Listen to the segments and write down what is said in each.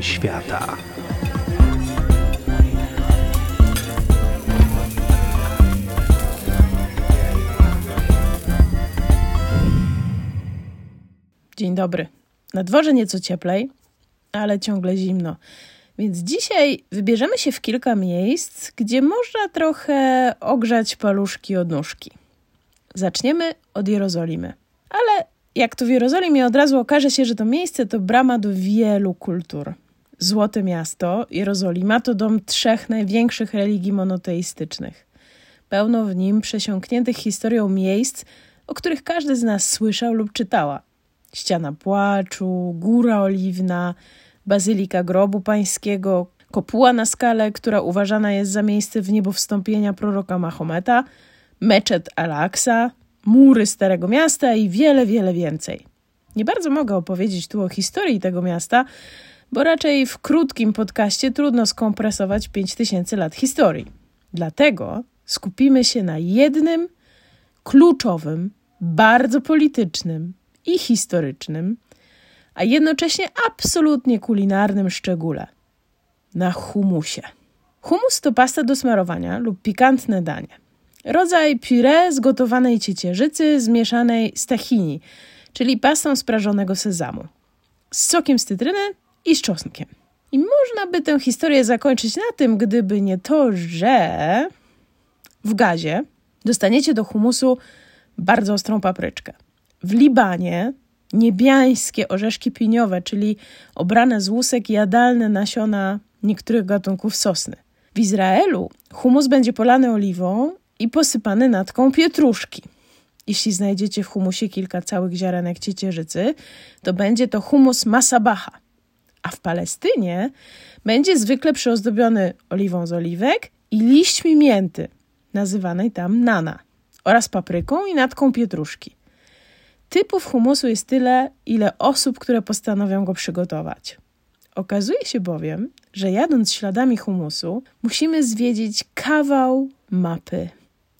świata. Dzień dobry. Na dworze nieco cieplej, ale ciągle zimno. Więc dzisiaj wybierzemy się w kilka miejsc, gdzie można trochę ogrzać paluszki od nóżki. Zaczniemy od Jerozolimy. Ale jak to w Jerozolimie od razu okaże się, że to miejsce to brama do wielu kultur. Złote miasto, Jerozolima, to dom trzech największych religii monoteistycznych. Pełno w nim przesiąkniętych historią miejsc, o których każdy z nas słyszał lub czytała. Ściana Płaczu, Góra Oliwna, Bazylika Grobu Pańskiego, kopuła na skale, która uważana jest za miejsce w niebo wstąpienia proroka Mahometa, meczet Al-Aqsa, mury Starego Miasta i wiele, wiele więcej. Nie bardzo mogę opowiedzieć tu o historii tego miasta, bo raczej w krótkim podcaście trudno skompresować 5000 lat historii. Dlatego skupimy się na jednym kluczowym, bardzo politycznym i historycznym, a jednocześnie absolutnie kulinarnym szczególe na humusie. Humus to pasta do smarowania lub pikantne danie. Rodzaj puree z gotowanej ciecierzycy zmieszanej z tahini, czyli pastą z prażonego sezamu, z sokiem z cytryny i z czosnkiem. I można by tę historię zakończyć na tym, gdyby nie to, że w gazie dostaniecie do humusu bardzo ostrą papryczkę. W Libanie niebiańskie orzeszki piniowe, czyli obrane z łusek jadalne nasiona niektórych gatunków sosny. W Izraelu humus będzie polany oliwą i posypany natką pietruszki. Jeśli znajdziecie w humusie kilka całych ziarenek ciecierzycy, to będzie to humus masabaha. A w Palestynie będzie zwykle przyozdobiony oliwą z oliwek i liśćmi mięty, nazywanej tam nana, oraz papryką i natką pietruszki. Typów humusu jest tyle, ile osób, które postanowią go przygotować. Okazuje się bowiem, że jadąc śladami humusu, musimy zwiedzić kawał mapy.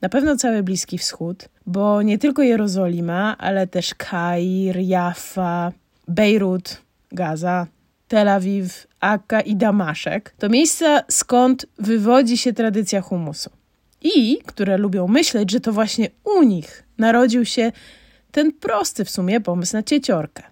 Na pewno cały Bliski Wschód, bo nie tylko Jerozolima, ale też Kair, Jaffa, Bejrut, Gaza, Tel Awiw, Akka i Damaszek to miejsca, skąd wywodzi się tradycja humusu. I które lubią myśleć, że to właśnie u nich narodził się ten prosty w sumie pomysł na cieciorkę.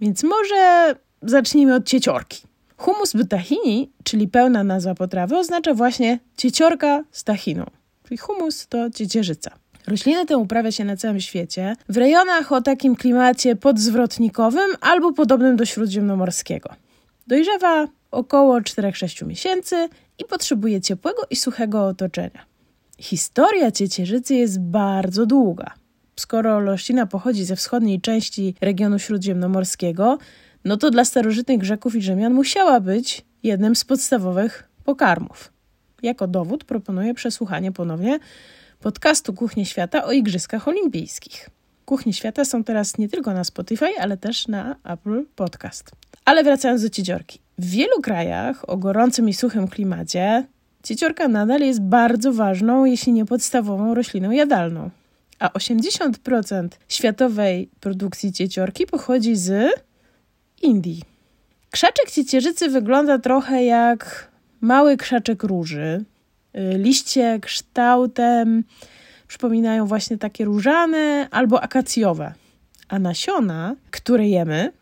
Więc może zacznijmy od cieciorki. Humus butahini, czyli pełna nazwa potrawy, oznacza właśnie cieciorka z tahiną. Czyli humus to ciecierzyca. Roślinę tę uprawia się na całym świecie, w rejonach o takim klimacie podzwrotnikowym albo podobnym do śródziemnomorskiego. Dojrzewa około 4-6 miesięcy i potrzebuje ciepłego i suchego otoczenia. Historia ciecierzycy jest bardzo długa. Skoro roślina pochodzi ze wschodniej części regionu śródziemnomorskiego, no to dla starożytnych Grzeków i Rzymian musiała być jednym z podstawowych pokarmów. Jako dowód proponuję przesłuchanie ponownie podcastu Kuchnie Świata o Igrzyskach Olimpijskich. Kuchnie Świata są teraz nie tylko na Spotify, ale też na Apple Podcast. Ale wracając do cieciorki. W wielu krajach o gorącym i suchym klimacie cieciorka nadal jest bardzo ważną, jeśli nie podstawową rośliną jadalną. A 80% światowej produkcji cieciorki pochodzi z Indii. Krzaczek ciecierzycy wygląda trochę jak mały krzaczek róży. Y, liście kształtem przypominają właśnie takie różane albo akacjowe. A nasiona, które jemy,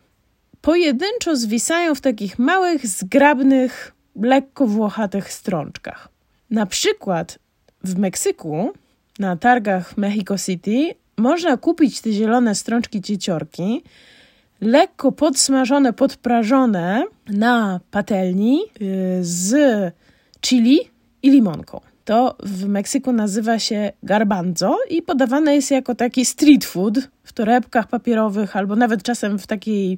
pojedynczo zwisają w takich małych, zgrabnych, lekko włochatych strączkach. Na przykład w Meksyku, na targach Mexico City, można kupić te zielone strączki cieciorki, lekko podsmażone, podprażone na patelni y, z chili i limonką. To w Meksyku nazywa się garbanzo i podawane jest jako taki street food w torebkach papierowych albo nawet czasem w takiej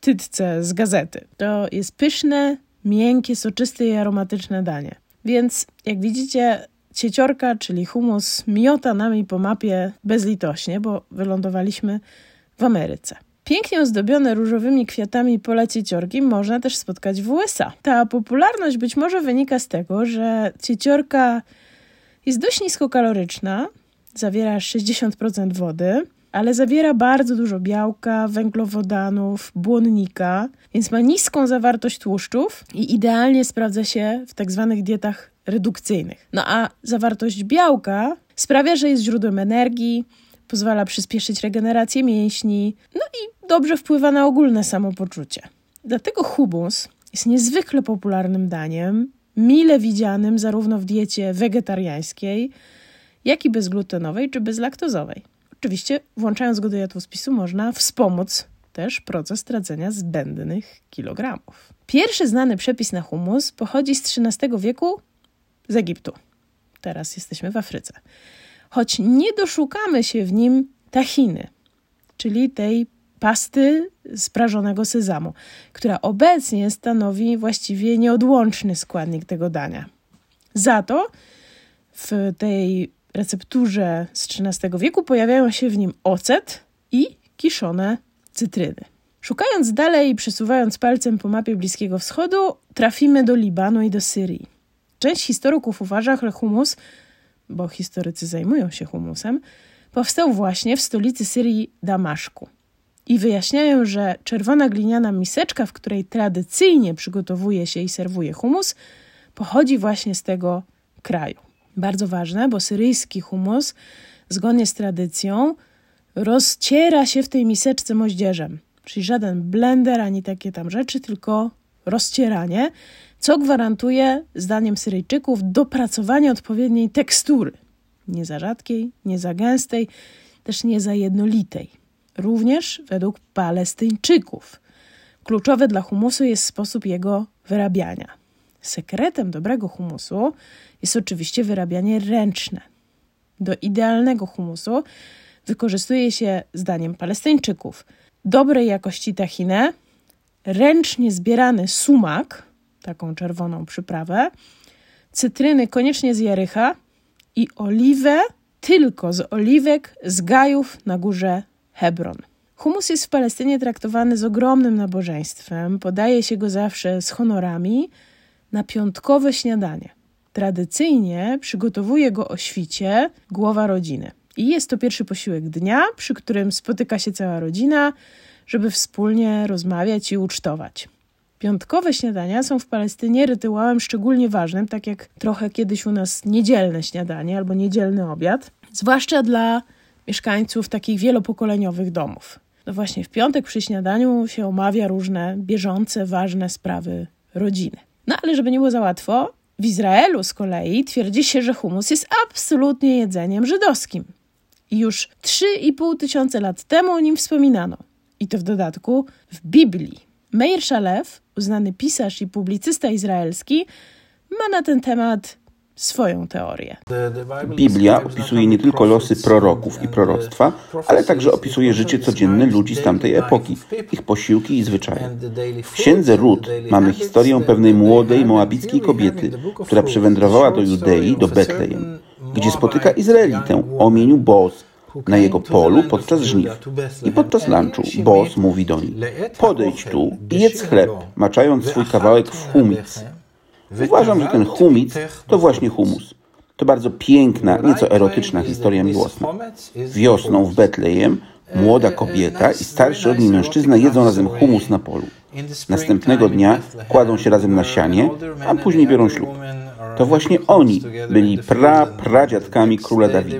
tytce z gazety. To jest pyszne, miękkie, soczyste i aromatyczne danie. Więc jak widzicie, cieciorka, czyli humus, miota nami po mapie bezlitośnie, bo wylądowaliśmy w Ameryce. Pięknie ozdobione różowymi kwiatami pola cieciorki można też spotkać w USA. Ta popularność być może wynika z tego, że cieciorka jest dość niskokaloryczna, zawiera 60% wody, ale zawiera bardzo dużo białka, węglowodanów, błonnika, więc ma niską zawartość tłuszczów i idealnie sprawdza się w tak zwanych dietach redukcyjnych. No a zawartość białka sprawia, że jest źródłem energii, pozwala przyspieszyć regenerację mięśni, no i dobrze wpływa na ogólne samopoczucie. Dlatego humus jest niezwykle popularnym daniem, mile widzianym zarówno w diecie wegetariańskiej, jak i bezglutenowej czy bezlaktozowej. Oczywiście, włączając go do jadłospisu, można wspomóc też proces tracenia zbędnych kilogramów. Pierwszy znany przepis na humus pochodzi z XIII wieku z Egiptu. Teraz jesteśmy w Afryce. Choć nie doszukamy się w nim tahiny, czyli tej pasty sprażonego sezamu, która obecnie stanowi właściwie nieodłączny składnik tego dania. Za to w tej recepturze z XIII wieku pojawiają się w nim ocet i kiszone cytryny. Szukając dalej i przesuwając palcem po mapie Bliskiego Wschodu, trafimy do Libanu i do Syrii. Część historyków uważa, że humus, bo historycy zajmują się humusem, powstał właśnie w stolicy Syrii Damaszku. I wyjaśniają, że czerwona gliniana miseczka, w której tradycyjnie przygotowuje się i serwuje humus, pochodzi właśnie z tego kraju. Bardzo ważne, bo syryjski humus, zgodnie z tradycją, rozciera się w tej miseczce moździerzem. Czyli żaden blender ani takie tam rzeczy, tylko rozcieranie, co gwarantuje, zdaniem Syryjczyków, dopracowanie odpowiedniej tekstury. Nie za rzadkiej, nie za gęstej, też nie za jednolitej. Również według Palestyńczyków. Kluczowy dla humusu jest sposób jego wyrabiania. Sekretem dobrego humusu jest oczywiście wyrabianie ręczne. Do idealnego humusu wykorzystuje się, zdaniem Palestyńczyków, dobrej jakości tahinę, ręcznie zbierany sumak, taką czerwoną przyprawę, cytryny koniecznie z Jarycha i oliwę tylko z oliwek z gajów na górze Hebron. Humus jest w Palestynie traktowany z ogromnym nabożeństwem, podaje się go zawsze z honorami na piątkowe śniadanie. Tradycyjnie przygotowuje go o świcie głowa rodziny. I jest to pierwszy posiłek dnia, przy którym spotyka się cała rodzina, żeby wspólnie rozmawiać i ucztować. Piątkowe śniadania są w Palestynie rytuałem szczególnie ważnym, tak jak trochę kiedyś u nas niedzielne śniadanie albo niedzielny obiad, zwłaszcza dla mieszkańców takich wielopokoleniowych domów. No właśnie w piątek przy śniadaniu się omawia różne bieżące, ważne sprawy rodziny. No ale żeby nie było za łatwo, w Izraelu z kolei twierdzi się, że humus jest absolutnie jedzeniem żydowskim. I już 3,5 tysiące lat temu o nim wspominano. I to w dodatku w Biblii. Meir Shalev, uznany pisarz i publicysta izraelski, ma na ten temat swoją teorię. Biblia opisuje nie tylko losy proroków i proroctwa, ale także opisuje życie codzienne ludzi z tamtej epoki, ich posiłki i zwyczaje. W księdze Rut mamy historię pewnej młodej moabickiej kobiety, która przywędrowała do Judei, do Betlejem, gdzie spotyka Izraelitę o imieniu Boz, na jego polu podczas żniw. I podczas lunchu Boz mówi do niej: Podejdź tu i jedz chleb, maczając swój kawałek w humic. Uważam, że ten humic to właśnie humus. To bardzo piękna, nieco erotyczna historia miłosna. Wiosną w Betlejem młoda kobieta i starszy od niej mężczyzna jedzą razem humus na polu. Następnego dnia kładą się razem na sianie, a później biorą ślub. To właśnie oni byli pra, pradziadkami króla Dawida.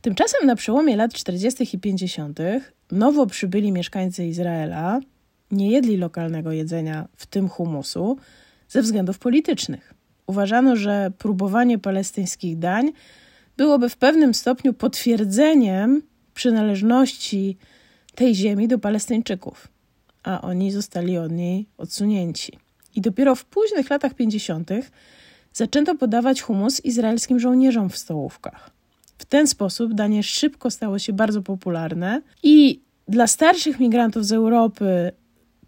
Tymczasem na przełomie lat 40. i 50. nowo przybyli mieszkańcy Izraela nie jedli lokalnego jedzenia, w tym humusu, ze względów politycznych. Uważano, że próbowanie palestyńskich dań byłoby w pewnym stopniu potwierdzeniem przynależności tej ziemi do Palestyńczyków, a oni zostali od niej odsunięci. I dopiero w późnych latach 50. zaczęto podawać humus izraelskim żołnierzom w stołówkach. W ten sposób danie szybko stało się bardzo popularne i dla starszych migrantów z Europy,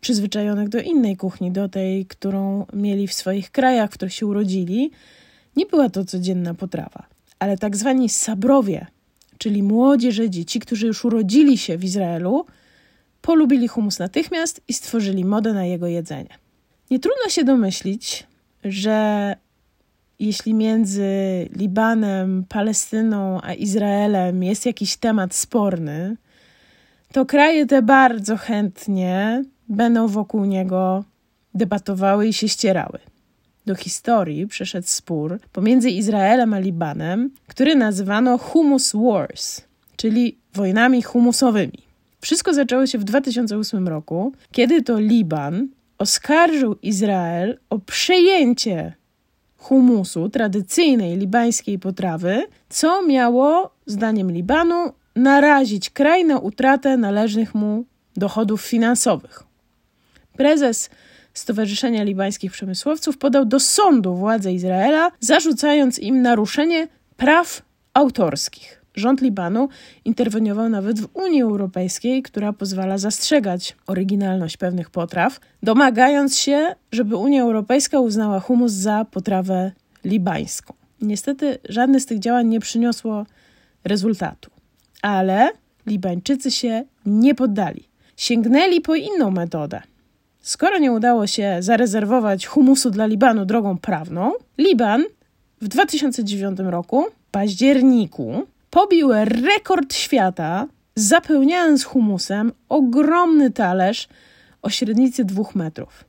przyzwyczajonych do innej kuchni, do tej, którą mieli w swoich krajach, w których się urodzili, nie była to codzienna potrawa. Ale tak zwani sabrowie, czyli młodzi Żydzi, ci, którzy już urodzili się w Izraelu, polubili humus natychmiast i stworzyli modę na jego jedzenie. Nie trudno się domyślić, że jeśli między Libanem, Palestyną a Izraelem jest jakiś temat sporny, to kraje te bardzo chętnie będą wokół niego debatowały i się ścierały. Do historii przeszedł spór pomiędzy Izraelem a Libanem, który nazywano Humus Wars, czyli wojnami humusowymi. Wszystko zaczęło się w 2008 roku, kiedy to Liban oskarżył Izrael o przejęcie humusu, tradycyjnej libańskiej potrawy, co miało, zdaniem Libanu, narazić kraj na utratę należnych mu dochodów finansowych. Prezes Stowarzyszenia Libańskich Przemysłowców podał do sądu władze Izraela, zarzucając im naruszenie praw autorskich. Rząd Libanu interweniował nawet w Unii Europejskiej, która pozwala zastrzegać oryginalność pewnych potraw, domagając się, żeby Unia Europejska uznała humus za potrawę libańską. Niestety żadne z tych działań nie przyniosło rezultatu, ale Libańczycy się nie poddali. Sięgnęli po inną metodę. Skoro nie udało się zarezerwować humusu dla Libanu drogą prawną, Liban w 2009 roku, w październiku, pobił rekord świata, zapełniając humusem ogromny talerz o średnicy 2 metrów.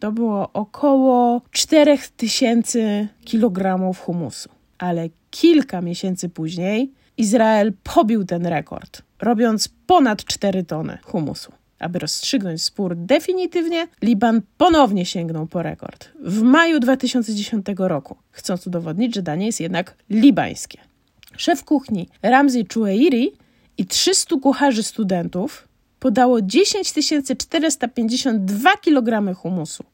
To było około 4000 kg humusu. Ale kilka miesięcy później Izrael pobił ten rekord, robiąc ponad 4 tony humusu. Aby rozstrzygnąć spór definitywnie, Liban ponownie sięgnął po rekord w maju 2010 roku, chcąc udowodnić, że danie jest jednak libańskie. Szef kuchni Ramzi Choueiri i 300 kucharzy studentów podało 10 452 kg humusu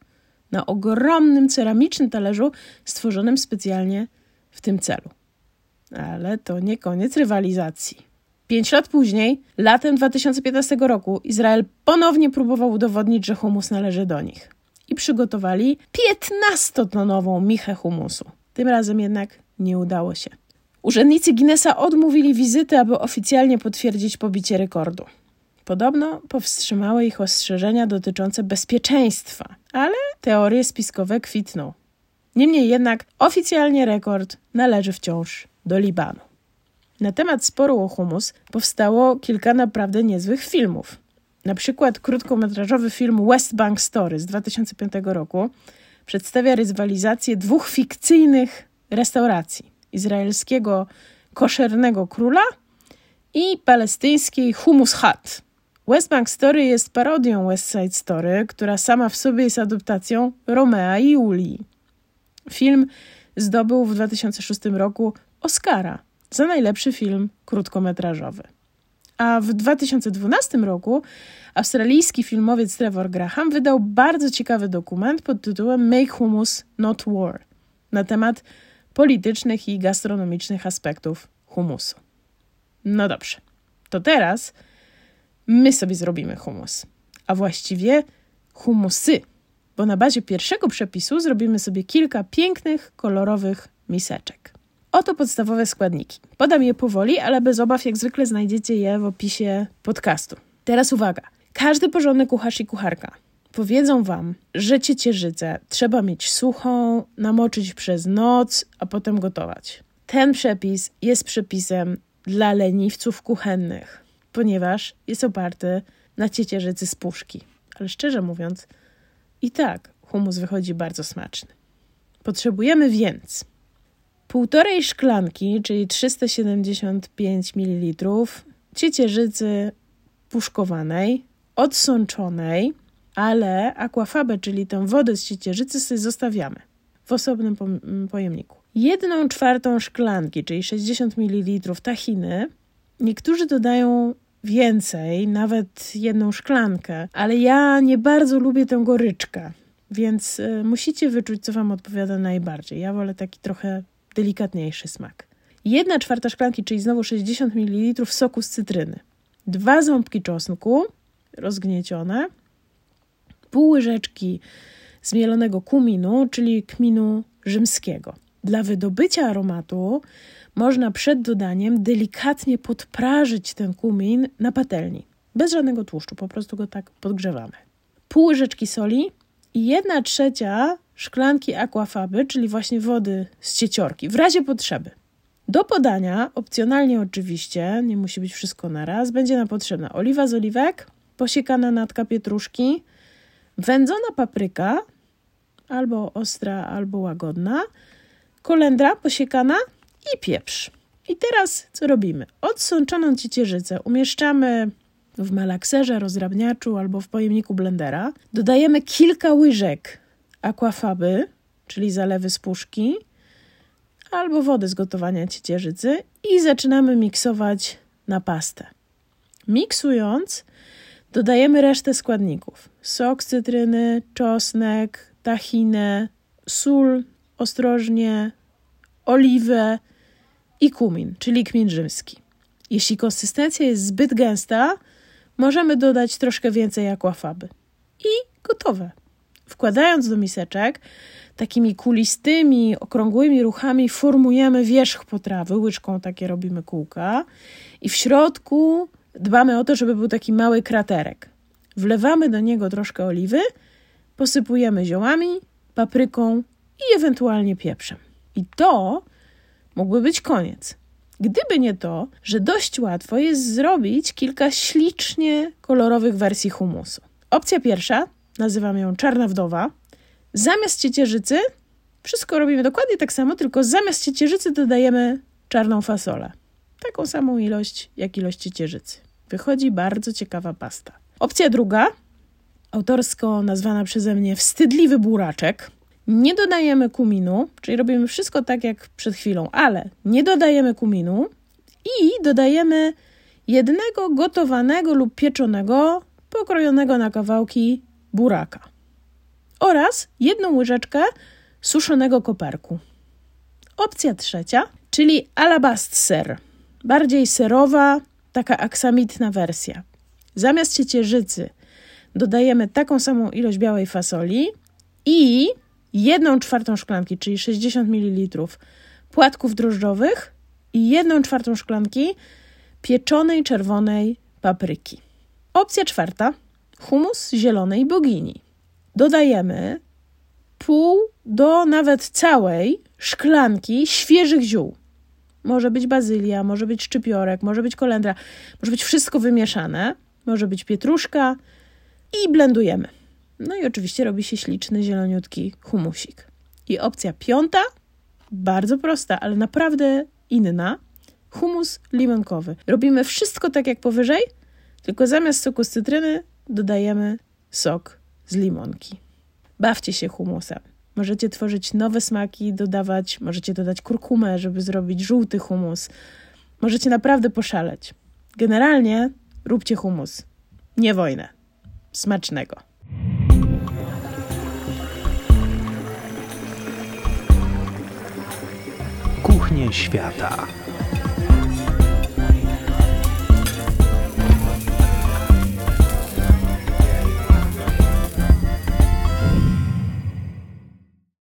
na ogromnym ceramicznym talerzu stworzonym specjalnie w tym celu. Ale to nie koniec rywalizacji. Pięć lat później, latem 2015 roku, Izrael ponownie próbował udowodnić, że humus należy do nich. I przygotowali 15-tonową michę humusu. Tym razem jednak nie udało się. Urzędnicy Guinnessa odmówili wizyty, aby oficjalnie potwierdzić pobicie rekordu. Podobno powstrzymały ich ostrzeżenia dotyczące bezpieczeństwa, ale teorie spiskowe kwitną. Niemniej jednak oficjalnie rekord należy wciąż do Libanu. Na temat sporu o humus powstało kilka naprawdę niezłych filmów. Na przykład krótkometrażowy film West Bank Story z 2005 roku przedstawia rywalizację dwóch fikcyjnych restauracji: izraelskiego koszernego króla i palestyńskiej Humus Hut. West Bank Story jest parodią West Side Story, która sama w sobie jest adaptacją Romea i Julii. Film zdobył w 2006 roku Oscara za najlepszy film krótkometrażowy. A w 2012 roku australijski filmowiec Trevor Graham wydał bardzo ciekawy dokument pod tytułem Make Hummus Not War na temat politycznych i gastronomicznych aspektów humusu. No dobrze, to teraz my sobie zrobimy humus, a właściwie humusy, bo na bazie pierwszego przepisu zrobimy sobie kilka pięknych, kolorowych miseczek. Oto podstawowe składniki. Podam je powoli, ale bez obaw, jak zwykle znajdziecie je w opisie podcastu. Teraz uwaga. Każdy porządny kucharz i kucharka powiedzą wam, że ciecierzycę trzeba mieć suchą, namoczyć przez noc, a potem gotować. Ten przepis jest przepisem dla leniwców kuchennych, ponieważ jest oparty na ciecierzycy z puszki. Ale szczerze mówiąc, i tak humus wychodzi bardzo smaczny. Potrzebujemy więc półtorej szklanki, czyli 375 ml ciecierzycy puszkowanej, odsączonej, ale akwafabę, czyli tę wodę z ciecierzycy sobie zostawiamy w osobnym pojemniku. Jedną czwartą szklanki, czyli 60 ml tahiny, niektórzy dodają więcej, nawet jedną szklankę, ale ja nie bardzo lubię tę goryczkę, więc y, musicie wyczuć, co Wam odpowiada najbardziej. Ja wolę taki trochę delikatniejszy smak. Jedna czwarta szklanki, czyli znowu 60 ml soku z cytryny. Dwa ząbki czosnku rozgniecione. Pół łyżeczki zmielonego kuminu, czyli kminu rzymskiego. Dla wydobycia aromatu można przed dodaniem delikatnie podprażyć ten kumin na patelni. Bez żadnego tłuszczu, po prostu go tak podgrzewamy. Pół łyżeczki soli i jedna trzecia szklanki aquafaby, czyli właśnie wody z cieciorki, w razie potrzeby. Do podania, opcjonalnie oczywiście, nie musi być wszystko na raz, będzie nam potrzebna oliwa z oliwek, posiekana natka pietruszki, wędzona papryka, albo ostra, albo łagodna, kolendra posiekana i pieprz. I teraz co robimy? Odsączoną ciecierzycę umieszczamy w malakserze, rozrabniaczu albo w pojemniku blendera. Dodajemy kilka łyżek aquafaby, czyli zalewy z puszki, albo wody z gotowania ciecierzycy i zaczynamy miksować na pastę. Miksując, dodajemy resztę składników: sok cytryny, czosnek, tahinę, sól, ostrożnie, oliwę i kumin, czyli kmin rzymski. Jeśli konsystencja jest zbyt gęsta, możemy dodać troszkę więcej aquafaby. I gotowe. Wkładając do miseczek, takimi kulistymi, okrągłymi ruchami formujemy wierzch potrawy, łyczką takie robimy kółka i w środku dbamy o to, żeby był taki mały kraterek. Wlewamy do niego troszkę oliwy, posypujemy ziołami, papryką i ewentualnie pieprzem. I to mógłby być koniec. Gdyby nie to, że dość łatwo jest zrobić kilka ślicznie kolorowych wersji humusu. Opcja pierwsza, nazywam ją czarna wdowa. Zamiast ciecierzycy, wszystko robimy dokładnie tak samo, tylko zamiast ciecierzycy dodajemy czarną fasolę. Taką samą ilość, jak ilość ciecierzycy. Wychodzi bardzo ciekawa pasta. Opcja druga, autorsko nazwana przeze mnie wstydliwy buraczek. Nie dodajemy kuminu, czyli robimy wszystko tak jak przed chwilą, ale nie dodajemy kuminu i dodajemy jednego gotowanego lub pieczonego, pokrojonego na kawałki buraka oraz jedną łyżeczkę suszonego koperku. Opcja trzecia, czyli alabast ser, bardziej serowa, taka aksamitna wersja. Zamiast ciecierzycy dodajemy taką samą ilość białej fasoli i jedną czwartą szklanki, czyli 60 ml płatków drożdżowych i jedną czwartą szklanki pieczonej czerwonej papryki. Opcja czwarta, humus zielonej bogini. Dodajemy pół do nawet całej szklanki świeżych ziół. Może być bazylia, może być szczypiorek, może być kolendra, może być wszystko wymieszane, może być pietruszka i blendujemy. No i oczywiście robi się śliczny, zieloniutki humusik. I opcja piąta, bardzo prosta, ale naprawdę inna. Humus limonkowy. Robimy wszystko tak jak powyżej, tylko zamiast soku z cytryny dodajemy sok z limonki. Bawcie się humusem. Możecie tworzyć nowe smaki, dodawać, możecie dodać kurkumę, żeby zrobić żółty humus. Możecie naprawdę poszaleć. Generalnie róbcie humus, nie wojnę. Smacznego. Kuchnie świata.